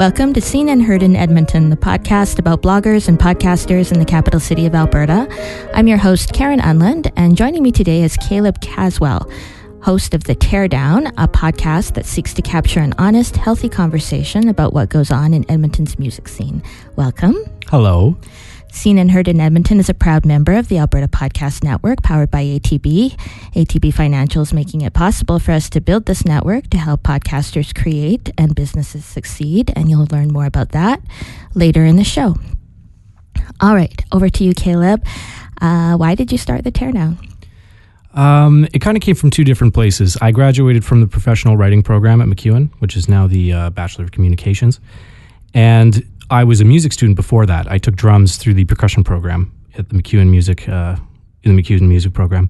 Welcome to Seen and Heard in Edmonton, the podcast about bloggers and podcasters in the capital city of Alberta. I'm your host, Karen Unland, and joining me today is Caleb Caswell, host of The Teardown, a podcast that seeks to capture an honest, healthy conversation about what goes on in Edmonton's music scene. Welcome. Hello. Seen and Heard in Edmonton is a proud member of the Alberta Podcast Network powered by ATB. ATB Financial is making it possible for us to build this network to help podcasters create and businesses succeed, and you'll learn more about that later in the show. All right, over to you, Caleb. Uh, why did you start the Teardown? Um, it kind of came from two different places. I graduated from the professional writing program at MacEwan, which is now the uh, Bachelor of Communications. And I was a music student before that. I took drums through the percussion program at the MacEwan Music uh, in the MacEwan Music program,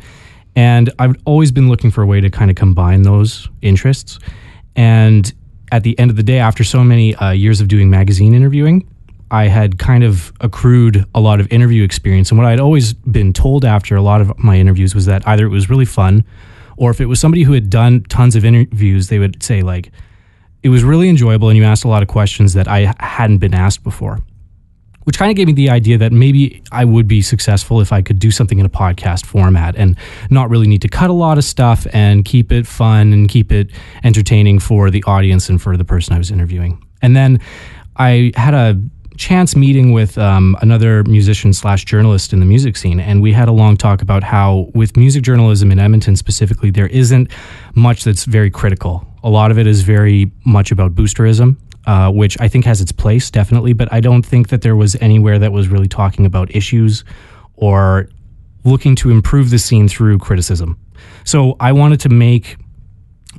and I've always been looking for a way to kind of combine those interests. And at the end of the day, after so many uh, years of doing magazine interviewing, I had kind of accrued a lot of interview experience. And what I'd always been told after a lot of my interviews was that either it was really fun, or if it was somebody who had done tons of interviews, they would say like it was really enjoyable and you asked a lot of questions that I hadn't been asked before. Which kind of gave me the idea that maybe I would be successful if I could do something in a podcast format and not really need to cut a lot of stuff and keep it fun and keep it entertaining for the audience and for the person I was interviewing. And then I had a chance meeting with um, another musician slash journalist in the music scene, and we had a long talk about how, with music journalism in Edmonton specifically, there isn't much that's very critical a lot of it is very much about boosterism, uh, which I think has its place, definitely. But I don't think that there was anywhere that was really talking about issues or looking to improve the scene through criticism. So I wanted to make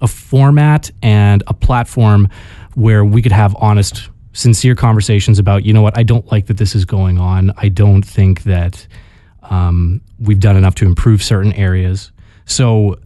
a format and a platform where we could have honest, sincere conversations about, you know what, I don't like that this is going on. I don't think that um, we've done enough to improve certain areas. So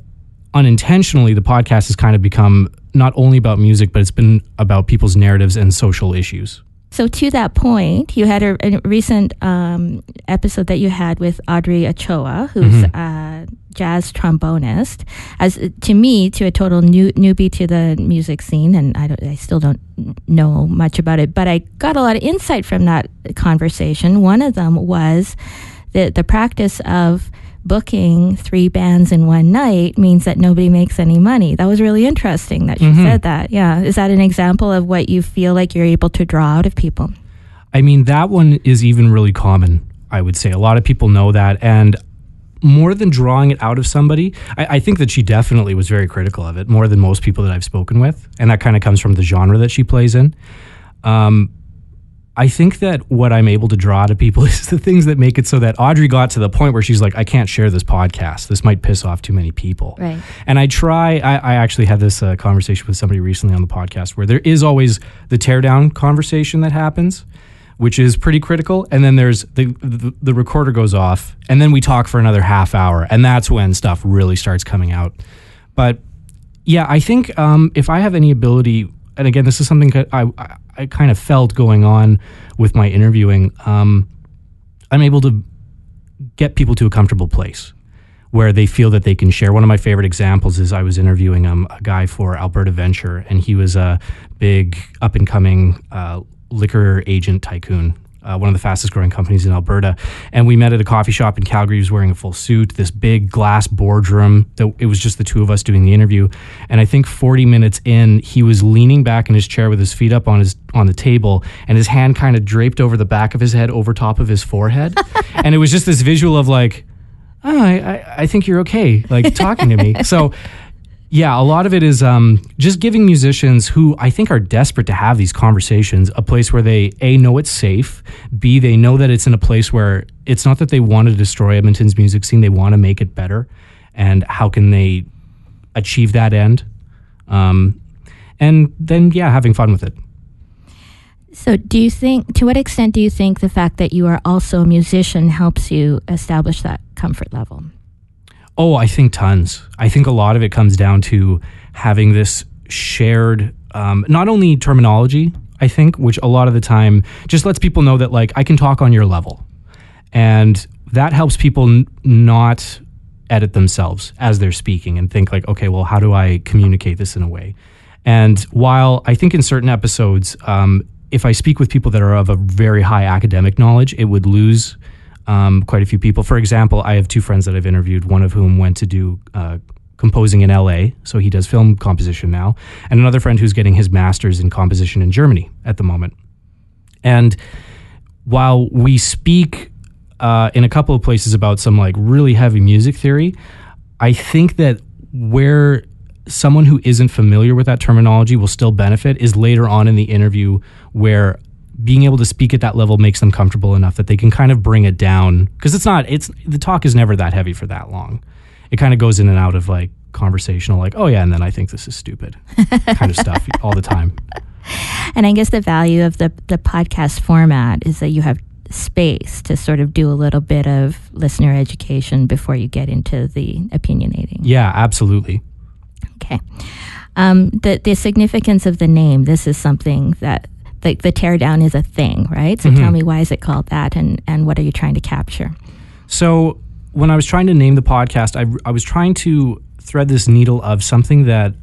unintentionally, the podcast has kind of become not only about music, but it's been about people's narratives and social issues. So, to that point, you had a, a recent um, episode that you had with Audrey Ochoa, who's mm-hmm. a jazz trombonist. As to me, to a total new, newbie to the music scene, and I, I still don't know much about it, but I got a lot of insight from that conversation. One of them was the the practice of booking three bands in one night means that nobody makes any money. That was really interesting that she mm-hmm. said that. Yeah. Is that an example of what you feel like you're able to draw out of people? I mean, that one is even really common, I would say. A lot of people know that. And more than drawing it out of somebody, I, I, think that she definitely was very critical of it, more than most people that I've spoken with. And that kind of comes from the genre that she plays in. Um, I think that what I'm able to draw to people is the things that make it so that Audrey got to the point where she's like, I can't share this podcast. This might piss off too many people. Right. And I try, I, I actually had this uh, conversation with somebody recently on the podcast where there is always the teardown conversation that happens, which is pretty critical. And then there's the, the, the recorder goes off, and then we talk for another half hour. And that's when stuff really starts coming out. But yeah, I think um, if I have any ability, and again, this is something I, I I kind of felt going on with my interviewing, um, I'm able to get people to a comfortable place where they feel that they can share. One of my favorite examples is I was interviewing um, a guy for Alberta Venture, and he was a big up and coming uh, liquor agent tycoon uh, one of the fastest growing companies in Alberta. And we met at a coffee shop in Calgary. He was wearing a full suit, this big glass boardroom. That it was just the two of us doing the interview. And I think 40 minutes in, he was leaning back in his chair with his feet up on his on the table, and his hand kind of draped over the back of his head, over top of his forehead. and it was just this visual of like, oh, I, I, I think you're okay, like talking to me. So yeah, a lot of it is um, just giving musicians who I think are desperate to have these conversations a place where they a know it's safe, b they know that it's in a place where it's not that they want to destroy Edmonton's music scene, they want to make it better, and how can they achieve that end, um, and then yeah, having fun with it. So, do you think, to what extent do you think the fact that you are also a musician helps you establish that comfort level? Oh, I think tons. I think a lot of it comes down to having this shared, um, not only terminology, I think, which a lot of the time just lets people know that, like, I can talk on your level. And that helps people n- not edit themselves as they're speaking and think, like, okay, well, how do I communicate this in a way? And while I think in certain episodes, um, if I speak with people that are of a very high academic knowledge, it would lose um, quite a few people. For example, I have two friends that I've interviewed, one of whom went to do uh, composing in LA, so he does film composition now, and another friend who's getting his master's in composition in Germany at the moment. And while we speak uh, in a couple of places about some like really heavy music theory, I think that where someone who isn't familiar with that terminology will still benefit is later on in the interview where being able to speak at that level makes them comfortable enough that they can kind of bring it down. Because it's not it's the talk is never that heavy for that long. It kind of goes in and out of like conversational like oh yeah and then i think this is stupid. Kind of stuff all the time. And i guess the value of the the podcast format is that you have space to sort of do a little bit of listener education before you get into the opinionating. Yeah absolutely. Okay. Um, the the significance of the name. This is something that the, the teardown is a thing, right? So mm-hmm. tell me why is it called that, and and what are you trying to capture? So when I was trying to name the podcast, I I was trying to thread this needle of something that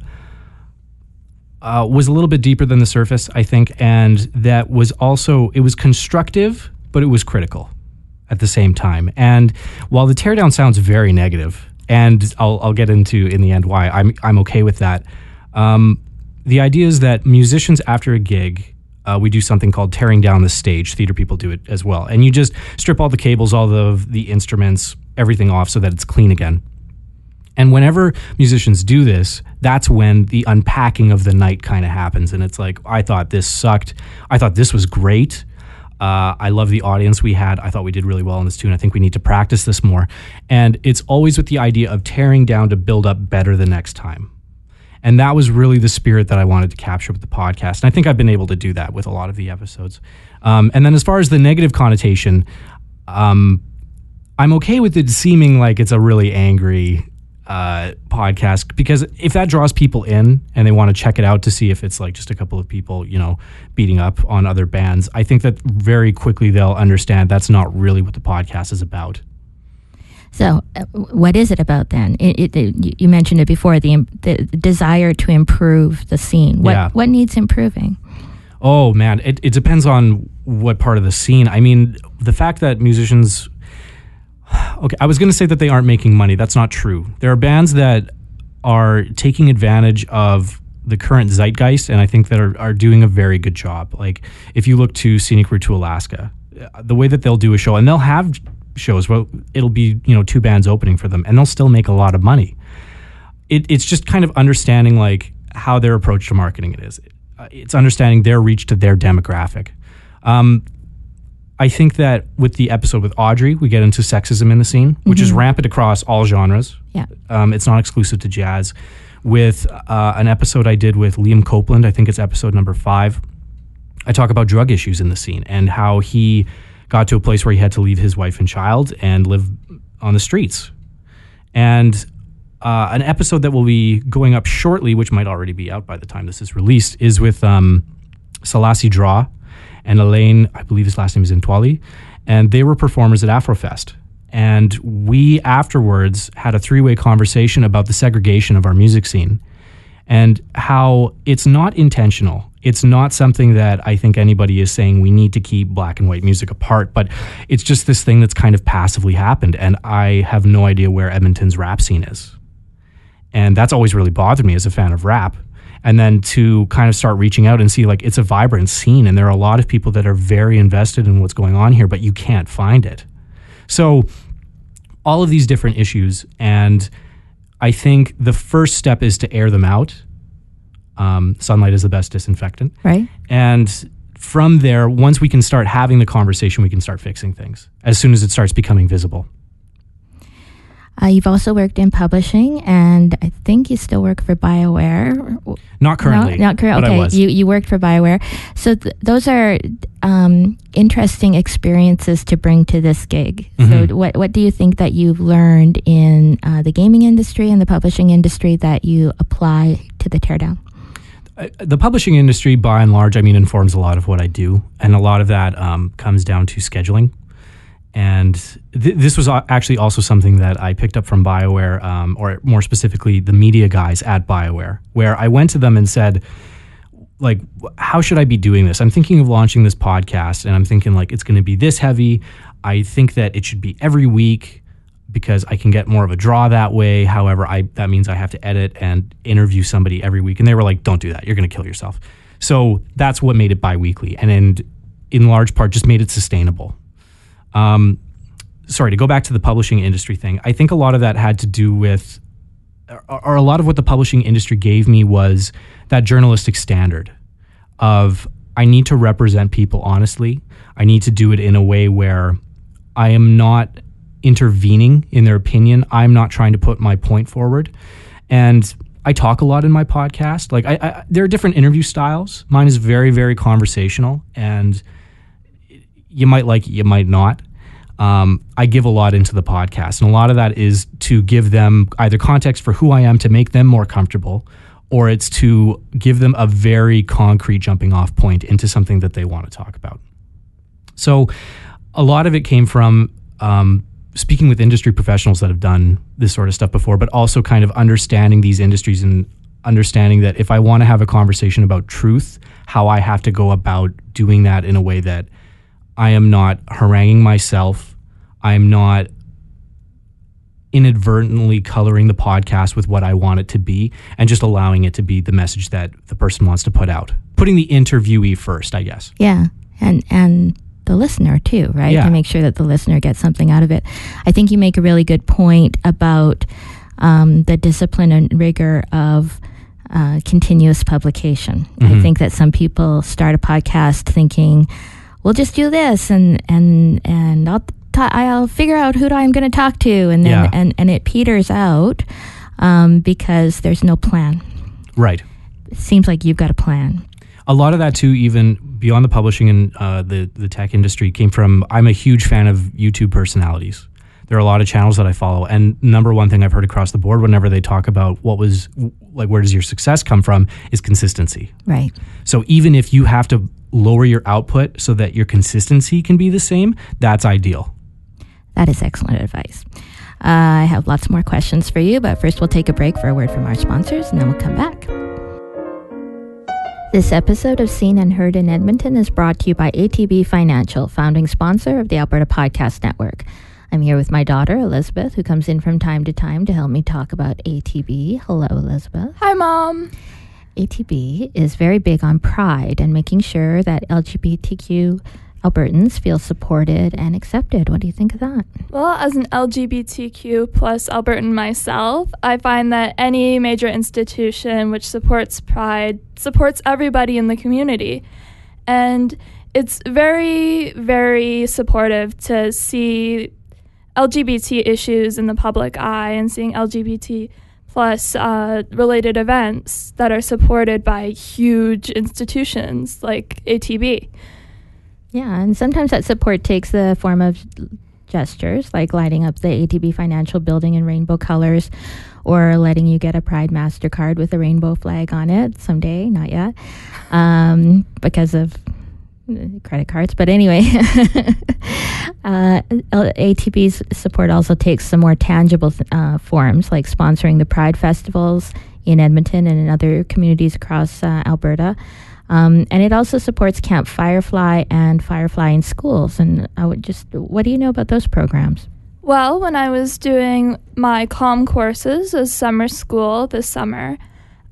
uh, was a little bit deeper than the surface, I think, and that was also it was constructive, but it was critical at the same time. And while the teardown sounds very negative, and I'll I'll get into in the end why I'm I'm okay with that. Um, the idea is that musicians after a gig uh, we do something called tearing down the stage. Theater people do it as well. And you just strip all the cables, all the, the instruments, everything off so that it's clean again. And whenever musicians do this, that's when the unpacking of the night kind of happens. And it's like, I thought this sucked. I thought this was great. Uh, I love the audience we had. I thought we did really well in this tune. I think we need to practice this more. And it's always with the idea of tearing down to build up better the next time. And that was really the spirit that I wanted to capture with the podcast. And I think I've been able to do that with a lot of the episodes. Um, and then as far as the negative connotation, um, I'm okay with it seeming like it's a really angry uh, podcast because if that draws people in and they want to check it out to see if it's like just a couple of people, you know, beating up on other bands, I think that very quickly they'll understand that's not really what the podcast is about. So, uh, what is it about then? It, it, you mentioned it before the, the desire to improve the scene. What, yeah. what needs improving? Oh, man. It, it depends on what part of the scene. I mean, the fact that musicians. Okay, I was going to say that they aren't making money. That's not true. There are bands that are taking advantage of the current zeitgeist, and I think that are, are doing a very good job. Like, if you look to Scenic Route to Alaska, the way that they'll do a show, and they'll have shows. Well, it'll be you know two bands opening for them, and they'll still make a lot of money. It, it's just kind of understanding like how their approach to marketing it is. Uh, it's understanding their reach to their demographic. Um, I think that with the episode with Audrey, we get into sexism in the scene, which mm-hmm. is rampant across all genres. Yeah, um, it's not exclusive to jazz. With uh, an episode I did with Liam Copeland, I think it's episode number five. I talk about drug issues in the scene and how he got to a place where he had to leave his wife and child and live on the streets. And uh, an episode that will be going up shortly, which might already be out by the time this is released, is with um, Selassie Draw and Elaine, I believe his last name is Intwali, and they were performers at Afrofest. And we afterwards had a three way conversation about the segregation of our music scene and how it's not intentional. It's not something that I think anybody is saying we need to keep black and white music apart, but it's just this thing that's kind of passively happened. And I have no idea where Edmonton's rap scene is. And that's always really bothered me as a fan of rap. And then to kind of start reaching out and see like it's a vibrant scene and there are a lot of people that are very invested in what's going on here, but you can't find it. So all of these different issues and I think the first step is to air them out. Um, sunlight is the best disinfectant. Right. And from there, once we can start having the conversation, we can start fixing things as soon as it starts becoming visible. Uh, you've also worked in publishing, and I think you still work for BioWare. Not currently. No, not currently. Okay, you you worked for BioWare, so th- those are um, interesting experiences to bring to this gig. Mm-hmm. So, what what do you think that you've learned in uh, the gaming industry and the publishing industry that you apply to the teardown? The publishing industry, by and large, I mean, informs a lot of what I do, and a lot of that um, comes down to scheduling and th- this was actually also something that I picked up from BioWare, um, or more specifically, the media guys at BioWare, where I went to them and said, like how should I be doing this? I'm thinking of launching this podcast and I'm thinking like it's going to be this heavy. I think that it should be every week because I can get more of a draw that way. However, I that means I have to edit and interview somebody every week and they were like don't do that. You're going to kill yourself. So that's what made it biweekly and and in large part just made it sustainable. Um, sorry to go back to the publishing industry thing. I think a lot of that had to do with or a lot of what the publishing industry gave me was that journalistic standard of I need to represent people honestly. I need to do it in a way where I am not intervening in their opinion. I'm not trying to put my point forward. And I talk a lot in my podcast. Like I, I there are different interview styles. Mine is very, very conversational and you might like it, you might not um, I give a lot into the podcast. And a lot of that is to give them either context for who I am to make them more comfortable, or it's to give them a very concrete jumping off point into something that they want to talk about. So a lot of it came from um, speaking with industry professionals that have done this sort of stuff before, but also kind of understanding these industries and understanding that if I want to have a conversation about truth, how I have to go about doing that in a way that I am not haranguing myself. I'm not inadvertently coloring the podcast with what I want it to be and just allowing it to be the message that the person wants to put out. Putting the interviewee first, I guess. Yeah. And and the listener too, right? Yeah. To make sure that the listener gets something out of it. I think you make a really good point about um, the discipline and rigor of uh, continuous publication. Mm-hmm. I think that some people start a podcast thinking, we'll just do this and and and I'll I'll figure out who I'm going to talk to and then Yeah. and and it peters out um, because there's no plan. Right. It seems like you've got a plan. A lot of that too, even beyond the publishing and uh, the the tech industry, came from. I'm a huge fan of YouTube personalities. There are a lot of channels that I follow, and number one thing I've heard across the board, whenever they talk about what was like, where does your success come from, is consistency. Right. So even if you have to lower your output so that your consistency can be the same, that's ideal. That is excellent advice. Uh, I have lots more questions for you, but first we'll take a break for a word from our sponsors and then we'll come back. This episode of Seen and Heard in Edmonton is brought to you by ATB Financial, founding sponsor of the Alberta Podcast Network. I'm here with my daughter, Elizabeth, who comes in from time to time to help me talk about ATB. Hello, Elizabeth. Hi, Mom. ATB is very big on pride and making sure that LGBTQ Albertans feel supported and accepted. What do you think of that? Well, as an LGBTQ plus Albertan myself, I find that any major institution which supports Pride supports everybody in the community. And it's very, very supportive to see LGBT issues in the public eye and seeing LGBT plus uh, related events that are supported by huge institutions like ATB. Yeah, and sometimes that support takes the form of gestures like lighting up the ATB Financial Building in rainbow colors or letting you get a Pride MasterCard with a rainbow flag on it someday, not yet, um, because of uh, credit cards. But anyway, uh, ATB's support also takes some more tangible uh, forms like sponsoring the Pride festivals in Edmonton and in other communities across uh, Alberta. Um, and it also supports Camp Firefly and Firefly in schools. And I would just, what do you know about those programs? Well, when I was doing my CALM courses as summer school this summer,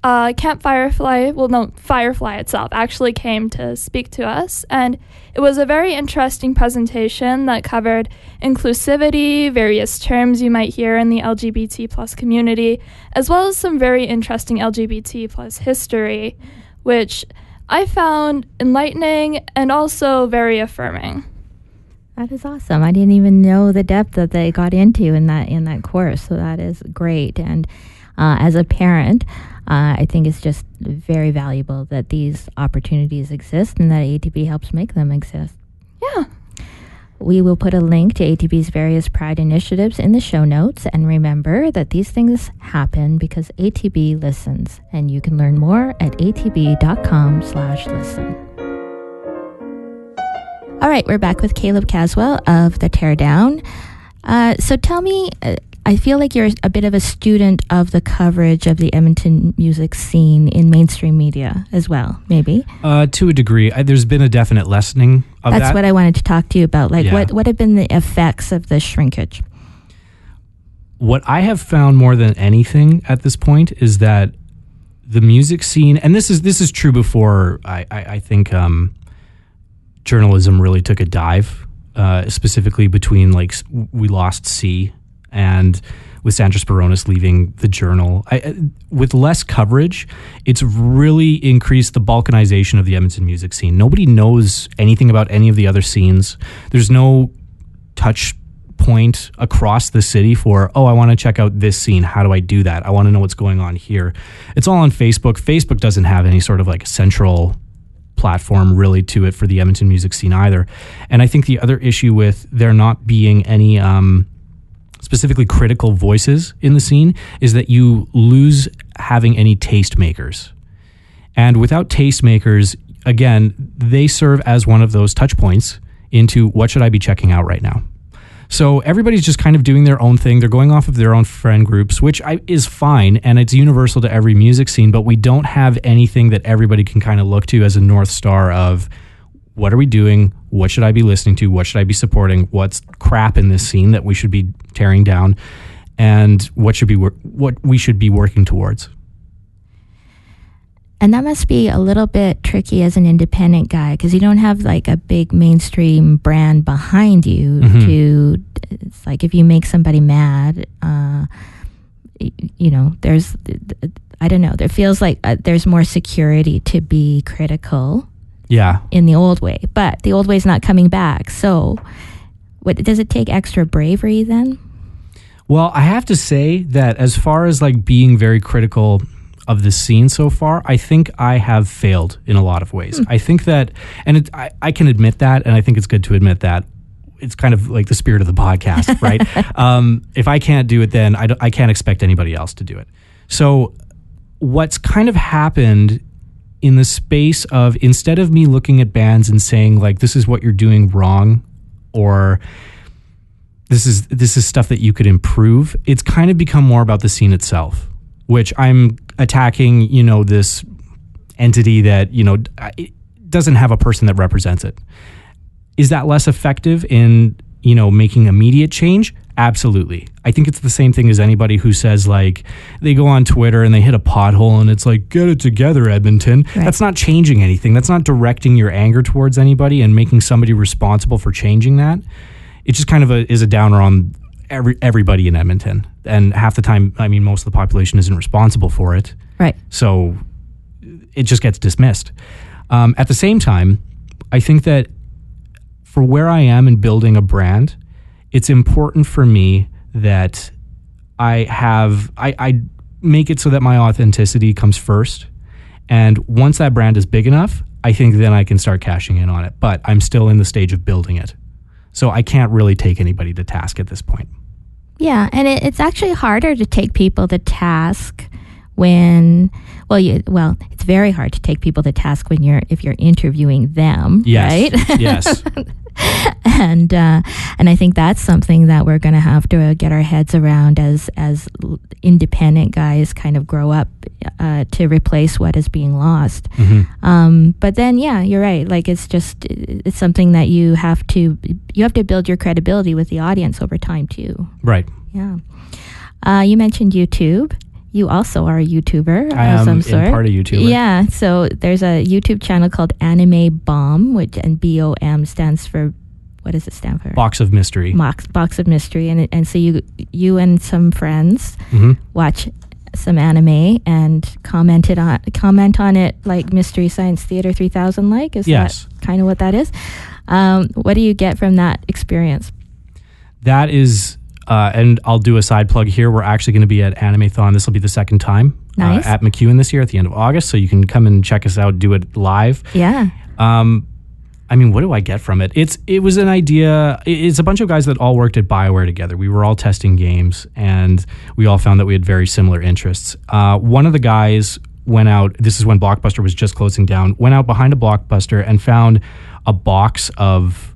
uh, Camp Firefly, well, no, Firefly itself actually came to speak to us. And it was a very interesting presentation that covered inclusivity, various terms you might hear in the LGBT plus community, as well as some very interesting LGBT plus history, which I found enlightening and also very affirming. That is awesome. I didn't even know the depth that they got into in that in that course. So that is great. And uh, as a parent, uh, I think it's just very valuable that these opportunities exist and that ATB helps make them exist. We will put a link to ATB's various Pride initiatives in the show notes. And remember that these things happen because ATB listens. And you can learn more at atb.com slash listen. All right, we're back with Caleb Caswell of The Teardown. Uh, so tell me, uh, I feel like you're a bit of a student of the coverage of the Edmonton music scene in mainstream media as well, maybe. Uh, to a degree, I, there's been a definite lessening of That's that. what I wanted to talk to you about. Like, Yeah. what what have been the effects of the shrinkage? what I have found more than anything at this point is that the music scene, and this is this is true before I, I, I think um, journalism really took a dive, uh, specifically between like we lost C and with Sandra Sperounes leaving the journal. I- with less coverage, it's really increased the balkanization of the Edmonton music scene. Nobody knows anything about any of the other scenes. There's no touch point across the city for oh i want to check out this scene how do i do that i want to know what's going on here it's all on facebook facebook doesn't have any sort of like central platform really to it for the edmonton music scene either and i think the other issue with there not being any um, specifically critical voices in the scene is that you lose having any tastemakers and without tastemakers, again, they serve as one of those touch points into what should I be checking out right now. So everybody's just kind of doing their own thing. They're going off of their own friend groups, which I, is fine and it's universal to every music scene, but we don't have anything that everybody can kind of look to as a north star of what are we doing? What should I be listening to? What should I be supporting? What's crap in this scene that we should be tearing down? And what should be what we should be working towards? And that must be a little bit tricky as an independent guy because you don't have like a big mainstream brand behind you Mhm. to. It's like if you make somebody mad, uh, you know, there's. I don't know. There feels like uh, there's more security to be critical Yeah. in the old way, but the old way's not coming back. So, what does it take extra bravery then? Well, I have to say that as far as like being very critical of the scene so far, I think I have failed in a lot of ways. I think that, and it, I, I can admit that, and I think it's good to admit that. It's kind of like the spirit of the podcast, right? um, if I can't do it, then I, don't- I can't expect anybody else to do it. So, what's kind of happened in the space of instead of me looking at bands and saying like this is what you're doing wrong or this is this is stuff that you could improve it's kind of become more about the scene itself which i'm attacking you know this entity that you know doesn't have a person that represents it. Is that less effective in you know making immediate change? Absolutely. I think it's the same thing as anybody who says like they go on twitter and they hit a pothole and it's like get it together edmonton. Right. that's not changing anything. That's not directing your anger towards anybody and making somebody responsible for changing that. It just kind of a, is a downer on every everybody in edmonton. And half the time i mean most of the population isn't responsible for it. Right. so it just gets dismissed. Um, at the same time, I think that for where I am in building a brand, it's important for me that I have I, I make it so that my authenticity comes first. And once that brand is big enough, I think then I can start cashing in on it. But I'm still in the stage of building it. So I can't really take anybody to task at this point. Yeah, and it, it's actually harder to take people to task when well you well it's very hard to take people to task when you're if you're interviewing them Yes. right yes. and uh, and I think that's something that we're going to have to get our heads around as as independent guys kind of grow up uh, to replace what is being lost. Mhm. Um, but then, yeah, you're right. Like it's just it's something that you have to you have to build your credibility with the audience over time too. Right. Yeah. Uh, you mentioned YouTube. You also are a YouTuber I of some sort. part of YouTuber. Yeah. So there's a YouTube channel called Anime Bomb, which and B O M stands for what does it stand for? Box of mystery. Box Box of Mystery, and and so you you and some friends hmm watch some anime and commented on comment on it like Mystery Science Theater 3000 like is Yes. that kind of what that is? Um, what do you get from that experience? That is, uh, and I'll do a side plug here. We're actually going to be at Animathon. This will be the second time Nice. uh, at MacEwan this year at the end of August. So you can come and check us out, do it live. Yeah. Um, I mean, what do I get from it? It's it was an idea. It's a bunch of guys that all worked at BioWare together. We were all testing games, and we all found that we had very similar interests. Uh, one of the guys went out. This is when Blockbuster was just closing down. Went out behind a Blockbuster and found a box of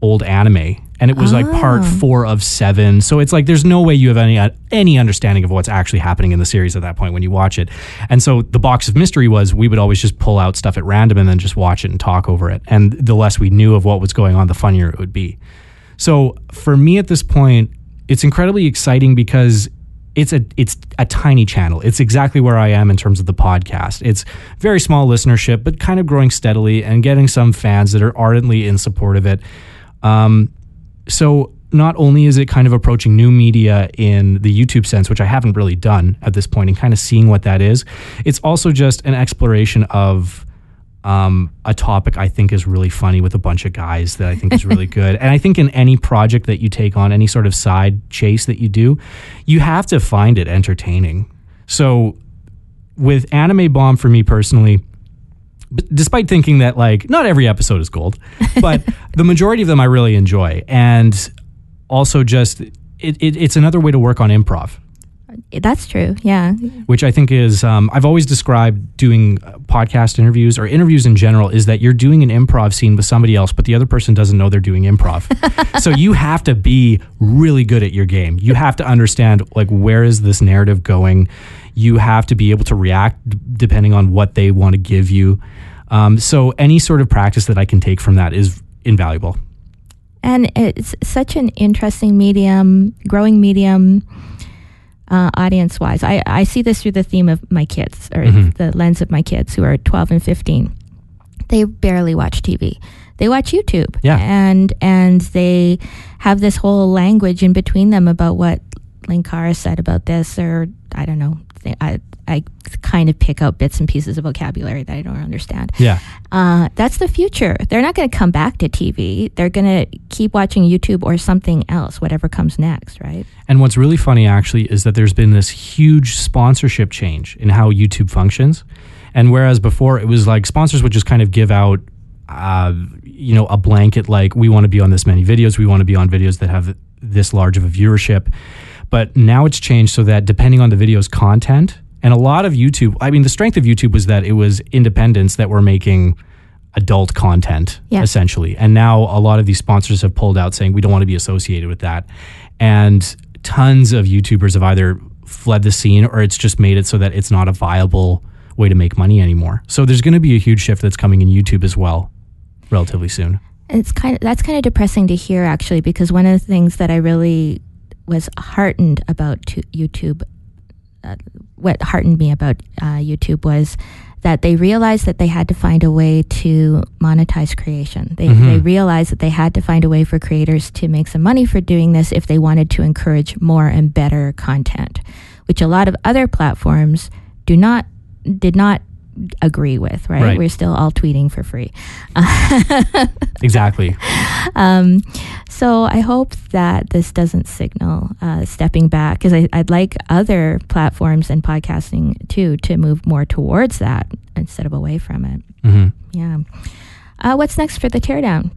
old anime and it was like part Oh. four of seven. So it's like there's no way you have any uh, any understanding of what's actually happening in the series at that point when you watch it. And so the box of mystery was we would always just pull out stuff at random and then just watch it and talk over it. And the less we knew of what was going on, the funnier it would be. So for me at this point, it's incredibly exciting because it's a it's a tiny channel. It's exactly where I am in terms of the podcast. It's very small listenership, but kind of growing steadily and getting some fans that are ardently in support of it. Um, so not only is it kind of approaching new media in the YouTube sense, which I haven't really done at this point, and kind of seeing what that is, it's also just an exploration of um, a topic I think is really funny with a bunch of guys that I think is really good. And I think in any project that you take on, any sort of side chase that you do, you have to find it entertaining. So with Anime Bomb, for me personally, b- despite thinking that like not every episode is gold, but the majority of them I really enjoy, and also just it, it, it's another way to work on improv That's true. Yeah. which I think is um, I've always described doing uh, podcast interviews or interviews in general is that you're doing an improv scene with somebody else, but the other person doesn't know they're doing improv. so you have to be really good at your game. You have to understand like where is this narrative going. You have to be able to react d- depending on what they want to give you. Um, so any sort of practice that I can take from that is invaluable. And it's such an interesting medium, growing medium, uh, audience wise. I, I see this through the theme of my kids or Mhm. the lens of my kids who are 12 and 15. They barely watch TV. They watch YouTube. Yeah. And, and they have this whole language in between them about what Linkara said about this, or I don't know. They- I, I kind of pick out bits and pieces of vocabulary that I don't understand. Yeah. Uh, that's the future. They're not going to come back to TV. They're going to keep watching YouTube or something else, whatever comes next, right? And what's really funny actually is that there's been this huge sponsorship change in how YouTube functions. And whereas before it was like sponsors would just kind of give out, uh, you know, a blanket like we want to be on this many videos, we want to be on videos that have this large of a viewership. But now it's changed so that depending on the video's content, and a lot of YouTube, I mean, the strength of YouTube was that it was independents that were making adult content Yeah. essentially. And now a lot of these sponsors have pulled out saying we don't want to be associated with that. And tons of YouTubers have either fled the scene or it's just made it so that it's not a viable way to make money anymore. So there's going to be a huge shift that's coming in YouTube as well relatively soon. It's kind of that's kind of depressing to hear actually because one of the things that I really was heartened about YouTube, uh, what heartened me about uh, YouTube was that they realized that they had to find a way to monetize creation. They Mhm. they realized that they had to find a way for creators to make some money for doing this if they wanted to encourage more and better content, which a lot of other platforms do not did not agree with. Right? Right. We're still all tweeting for free. Exactly. Um, so I hope that this doesn't signal uh, stepping back because I'd like other platforms and podcasting too to move more towards that instead of away from it. hmm Yeah. Uh, what's next for the teardown?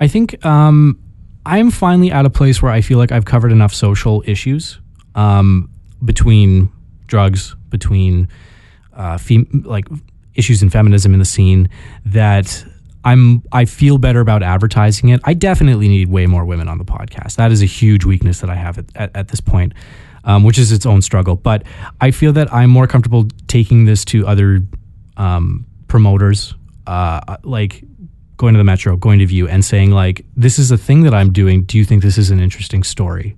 I think um, I'm finally at a place where I feel like I've covered enough social issues um, between drugs, between uh, fem- like issues in feminism in the scene that I'm I feel better about advertising it. I definitely need way more women on the podcast. That is a huge weakness that I have at, at, at this point, um, which is its own struggle. But I feel that I'm more comfortable taking this to other um, promoters, uh, like going to the Metro, going to Vue, and saying like, "This is a thing that I'm doing. Do you think this is an interesting story?"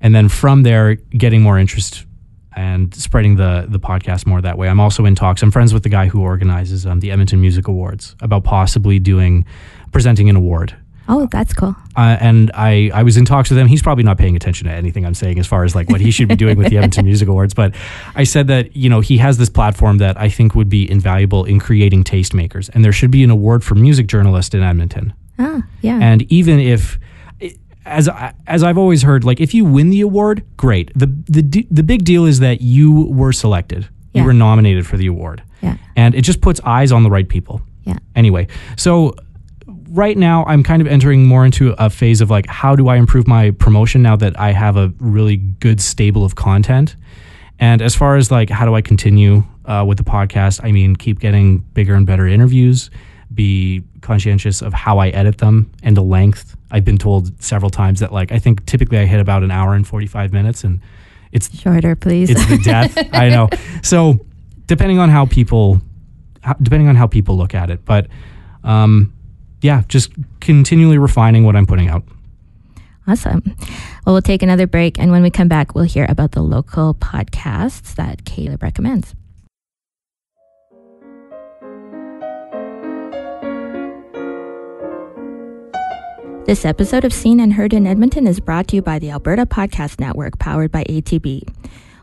And then from there, getting more interest and spreading the the podcast more that way. I'm also in talks. I'm friends with the guy who organizes um, the Edmonton Music Awards about possibly doing presenting an award. Oh, that's cool. Uh, and I, I was in talks with him. He's probably not paying attention to anything I'm saying as far as like what he should be doing with the Edmonton Music Awards. But I said that, you know, he has this platform that I think would be invaluable in creating tastemakers. And there should be an award for music journalists in Edmonton. Ah, yeah. And even if, as as I've always heard, like if you win the award, great. the the The big deal is that you were selected. Yeah. You were nominated for the award, yeah. and it just puts eyes on the right people. Yeah. Anyway, so right now I'm kind of entering more into a phase of like, how do I improve my promotion now that I have a really good stable of content? And as far as like, how do I continue uh, with the podcast? I mean, keep getting bigger and better interviews, be conscientious of how I edit them and the length. I've been told several times that like I think typically I hit about an hour and 45 minutes and it's Shorter, please. it's the death. I know. So depending on how people depending on how people look at it, but um yeah, just continually refining what I'm putting out. Awesome. Well, we'll take another break, and when we come back, we'll hear about the local podcasts that Caleb recommends. This episode of Seen and Heard in Edmonton is brought to you by the Alberta Podcast Network, powered by ATB.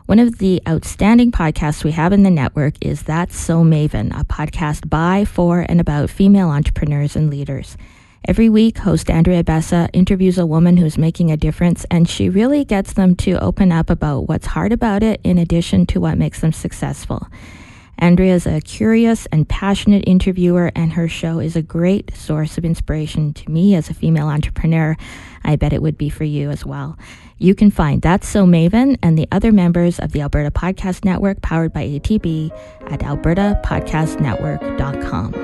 One of the outstanding podcasts we have in the network is That's So Maven, a podcast by, for, and about female entrepreneurs and leaders. Every week, host Andrea Bessa interviews a woman who's making a difference, and she really gets them to open up about what's hard about it in addition to what makes them successful. Andrea is a curious and passionate interviewer, and her show is a great source of inspiration to me as a female entrepreneur. I bet it would be for you as well. You can find That's So Maven and the other members of the Alberta Podcast Network powered by ATB at albertapodcastnetwork.com.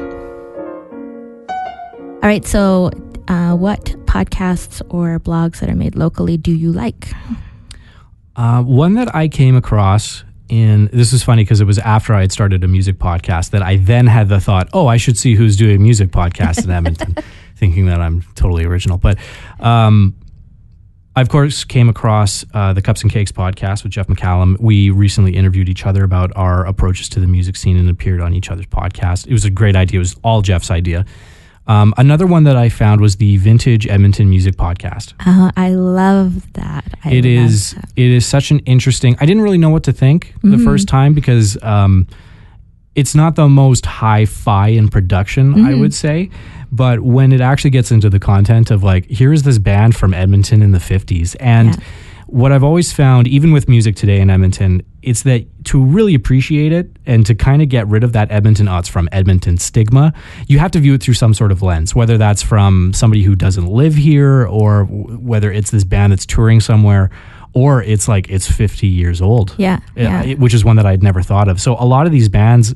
All right, so uh, what podcasts or blogs that are made locally do you like? Uh, one that I came across in this is funny because it was after I had started a music podcast that I then had the thought, oh, I should see who's doing music podcasts in Edmonton, thinking that I'm totally original. But um, I, of course, came across uh, the Cups and Cakes podcast with Jeff McCallum. We recently interviewed each other about our approaches to the music scene and appeared on each other's podcast. It was a great idea. It was all Jeff's idea. Um, another one that I found was the Vintage Edmonton Music Podcast. Uh, I love that. I It love is that. it is such an interesting. I didn't really know what to think the Mhm. first time because um, it's not the most hi-fi in production, I Mhm. would say. But when it actually gets into the content of like, here is this band from Edmonton in the '50s, and Yeah. What I've always found, even with music today in Edmonton, it's that to really appreciate it and to kind of get rid of that Edmonton odds from Edmonton stigma, you have to view it through some sort of lens, whether that's from somebody who doesn't live here or w- whether it's this band that's touring somewhere or it's like it's 50 years old. Yeah, uh, Yeah, yeah. which is one that I'd never thought of. So a lot of these bands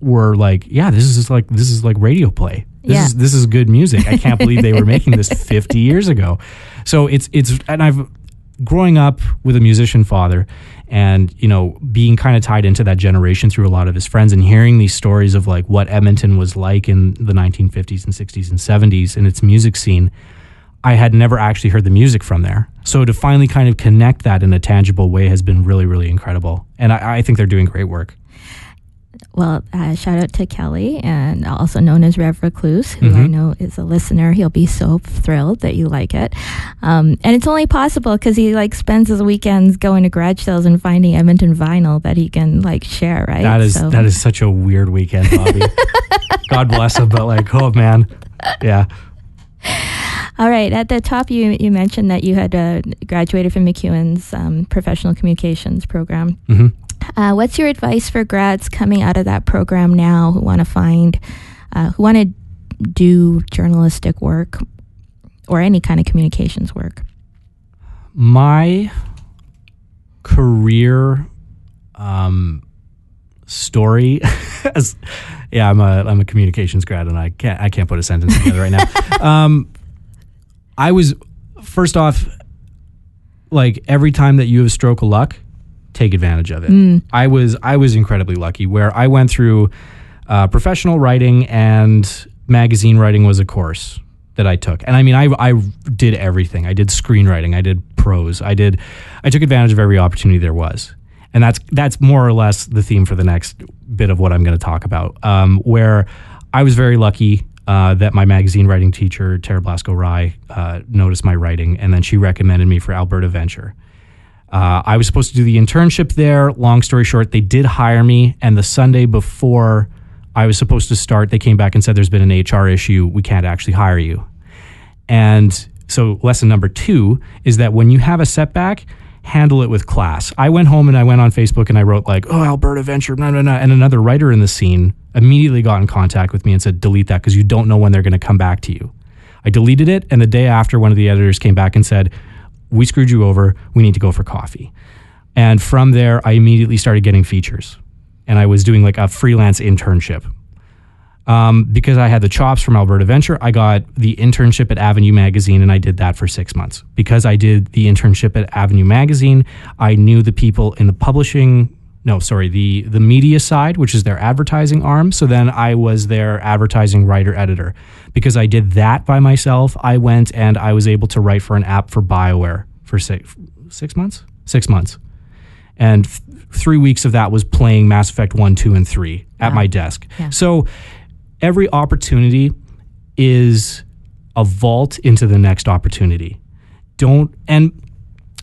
were like, yeah, this is just like this is like radio play. This Yeah. is this is good music. I can't believe they were making this 50 years ago. So it's it's and I've growing up with a musician father and you know being kind of tied into that generation through a lot of his friends and hearing these stories of like what Edmonton was like in the 1950s and 60s and 70s in its music scene I had never actually heard the music from there. So to finally kind of connect that in a tangible way has been really, really incredible. And I, I think they're doing great work. Well, uh, shout out to Kelly, and also known as Rev Recluse, who I Mhm. know is a listener. He'll be so thrilled that you like it, um, and it's only possible because he like spends his weekends going to garage sales and finding Edmonton vinyl that he can like share. Right? That is So- that is such a weird weekend, Bobby. God bless him, but like, oh man, yeah. All right. At the top, you you mentioned that you had uh, graduated from MacEwan's um, professional communications program. hmm Uh, what's your advice for grads coming out of that program now who want to find, uh, who want to do journalistic work or any kind of communications work? My career um, story, as yeah, I'm a I'm a communications grad, and I can't I can't put a sentence together right now. Um, I was first off, like every time that you have a stroke of luck, take advantage of it. Mm. I was I was incredibly lucky where I went through uh, professional writing and magazine writing was a course that I took. And I mean I I did everything. I did screenwriting, I did prose, I did I took advantage of every opportunity there was. And that's that's more or less the theme for the next bit of what I'm going to talk about. Um, where I was very lucky uh, that my magazine writing teacher Tara Blasco Rye uh, noticed my writing, and then she recommended me for Alberta Venture. Uh, I was supposed to do the internship there. Long story short, they did hire me, and the Sunday before I was supposed to start, they came back and said, "There's been an HR issue. We can't actually hire you." And so, lesson number two is that when you have a setback, handle it with class. I went home and I went on Facebook and I wrote like, "Oh, Alberta Venture," no, no, no, and another writer in the scene immediately got in contact with me and said, "Delete that because you don't know when they're going to come back to you." I deleted it, and the day after, one of the editors came back and said, "We screwed you over. We need to go for coffee." And from there, I immediately started getting features, and I was doing like a freelance internship. Um, because I had the chops from Alberta Venture, I got the internship at Avenue Magazine and I did that for six months. Because I did the internship at Avenue Magazine, I knew the people in the publishing no, sorry, the the media side, which is their advertising arm. So then I was their advertising writer editor. Because I did that by myself, I went and I was able to write for an app for BioWare for six, six months? Six months. And th- three weeks of that was playing Mass Effect 1, 2, and 3 at Wow. my desk. Yeah. So every opportunity is a vault into the next opportunity. Don't and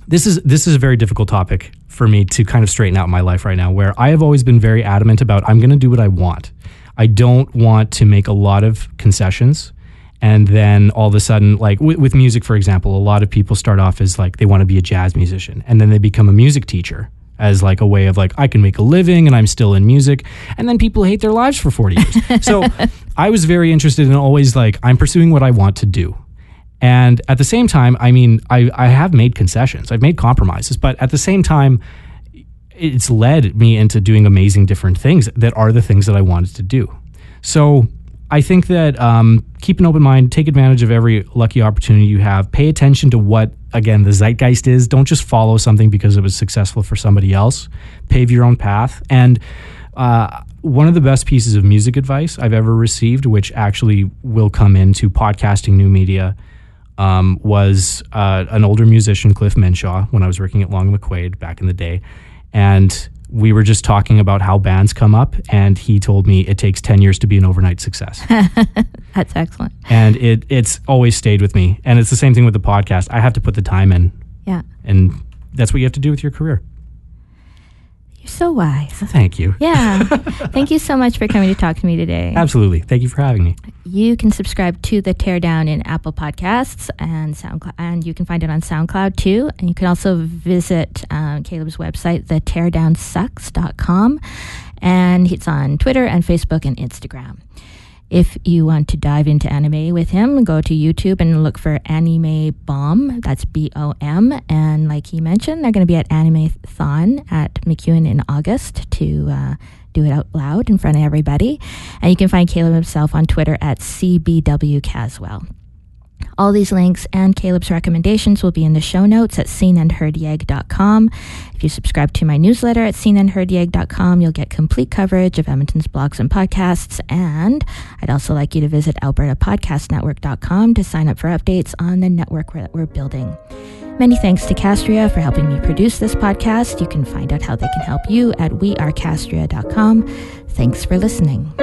this is this is a very difficult topic for me to kind of straighten out in my life right now where I have always been very adamant about I'm going to do what I want. I don't want to make a lot of concessions and then all of a sudden like with, with music for example a lot of people start off as like they want to be a jazz musician and then they become a music teacher as like a way of like I can make a living and I'm still in music and then people hate their lives for 40 years. so I was very interested in always like I'm pursuing what I want to do. And at the same time, I mean, I, I have made concessions, I've made compromises, but at the same time, it's led me into doing amazing different things that are the things that I wanted to do. So I think that um, keep an open mind, take advantage of every lucky opportunity you have, pay attention to what, again, the zeitgeist is. Don't just follow something because it was successful for somebody else, pave your own path. And uh, one of the best pieces of music advice I've ever received, which actually will come into podcasting new media, um, was uh, an older musician, Cliff Minshaw, when I was working at Long McQuade back in the day. And we were just talking about how bands come up, and he told me it takes 10 years to be an overnight success. That's excellent. and it, it's always stayed with me. And it's the same thing with the podcast. I have to put the time in, Yeah. and that's what you have to do with your career. You're so wise. Thank you. Yeah. Thank you so much for coming to talk to me today. Absolutely. Thank you for having me. You can subscribe to the Teardown in Apple Podcasts and SoundCloud, and you can find it on SoundCloud too. And you can also visit um, Caleb's website, theteardownsucks.com, and it's on Twitter and Facebook and Instagram. If you want to dive into anime with him, go to YouTube and look for Anime Bom. That's B O M. And like he mentioned, they're going to be at Animethon at MacEwan in August to uh, do it out loud in front of everybody. And you can find Caleb himself on Twitter at CBW Caswell. All these links and Caleb's recommendations will be in the show notes at seenandheardyeg.com. If you subscribe to my newsletter at seenandheardyeg.com, you'll get complete coverage of Edmonton's blogs and podcasts. And I'd also like you to visit albertapodcastnetwork.com to sign up for updates on the network that we're building. Many thanks to Castria for helping me produce this podcast. You can find out how they can help you at wearecastria.com. Thanks for listening.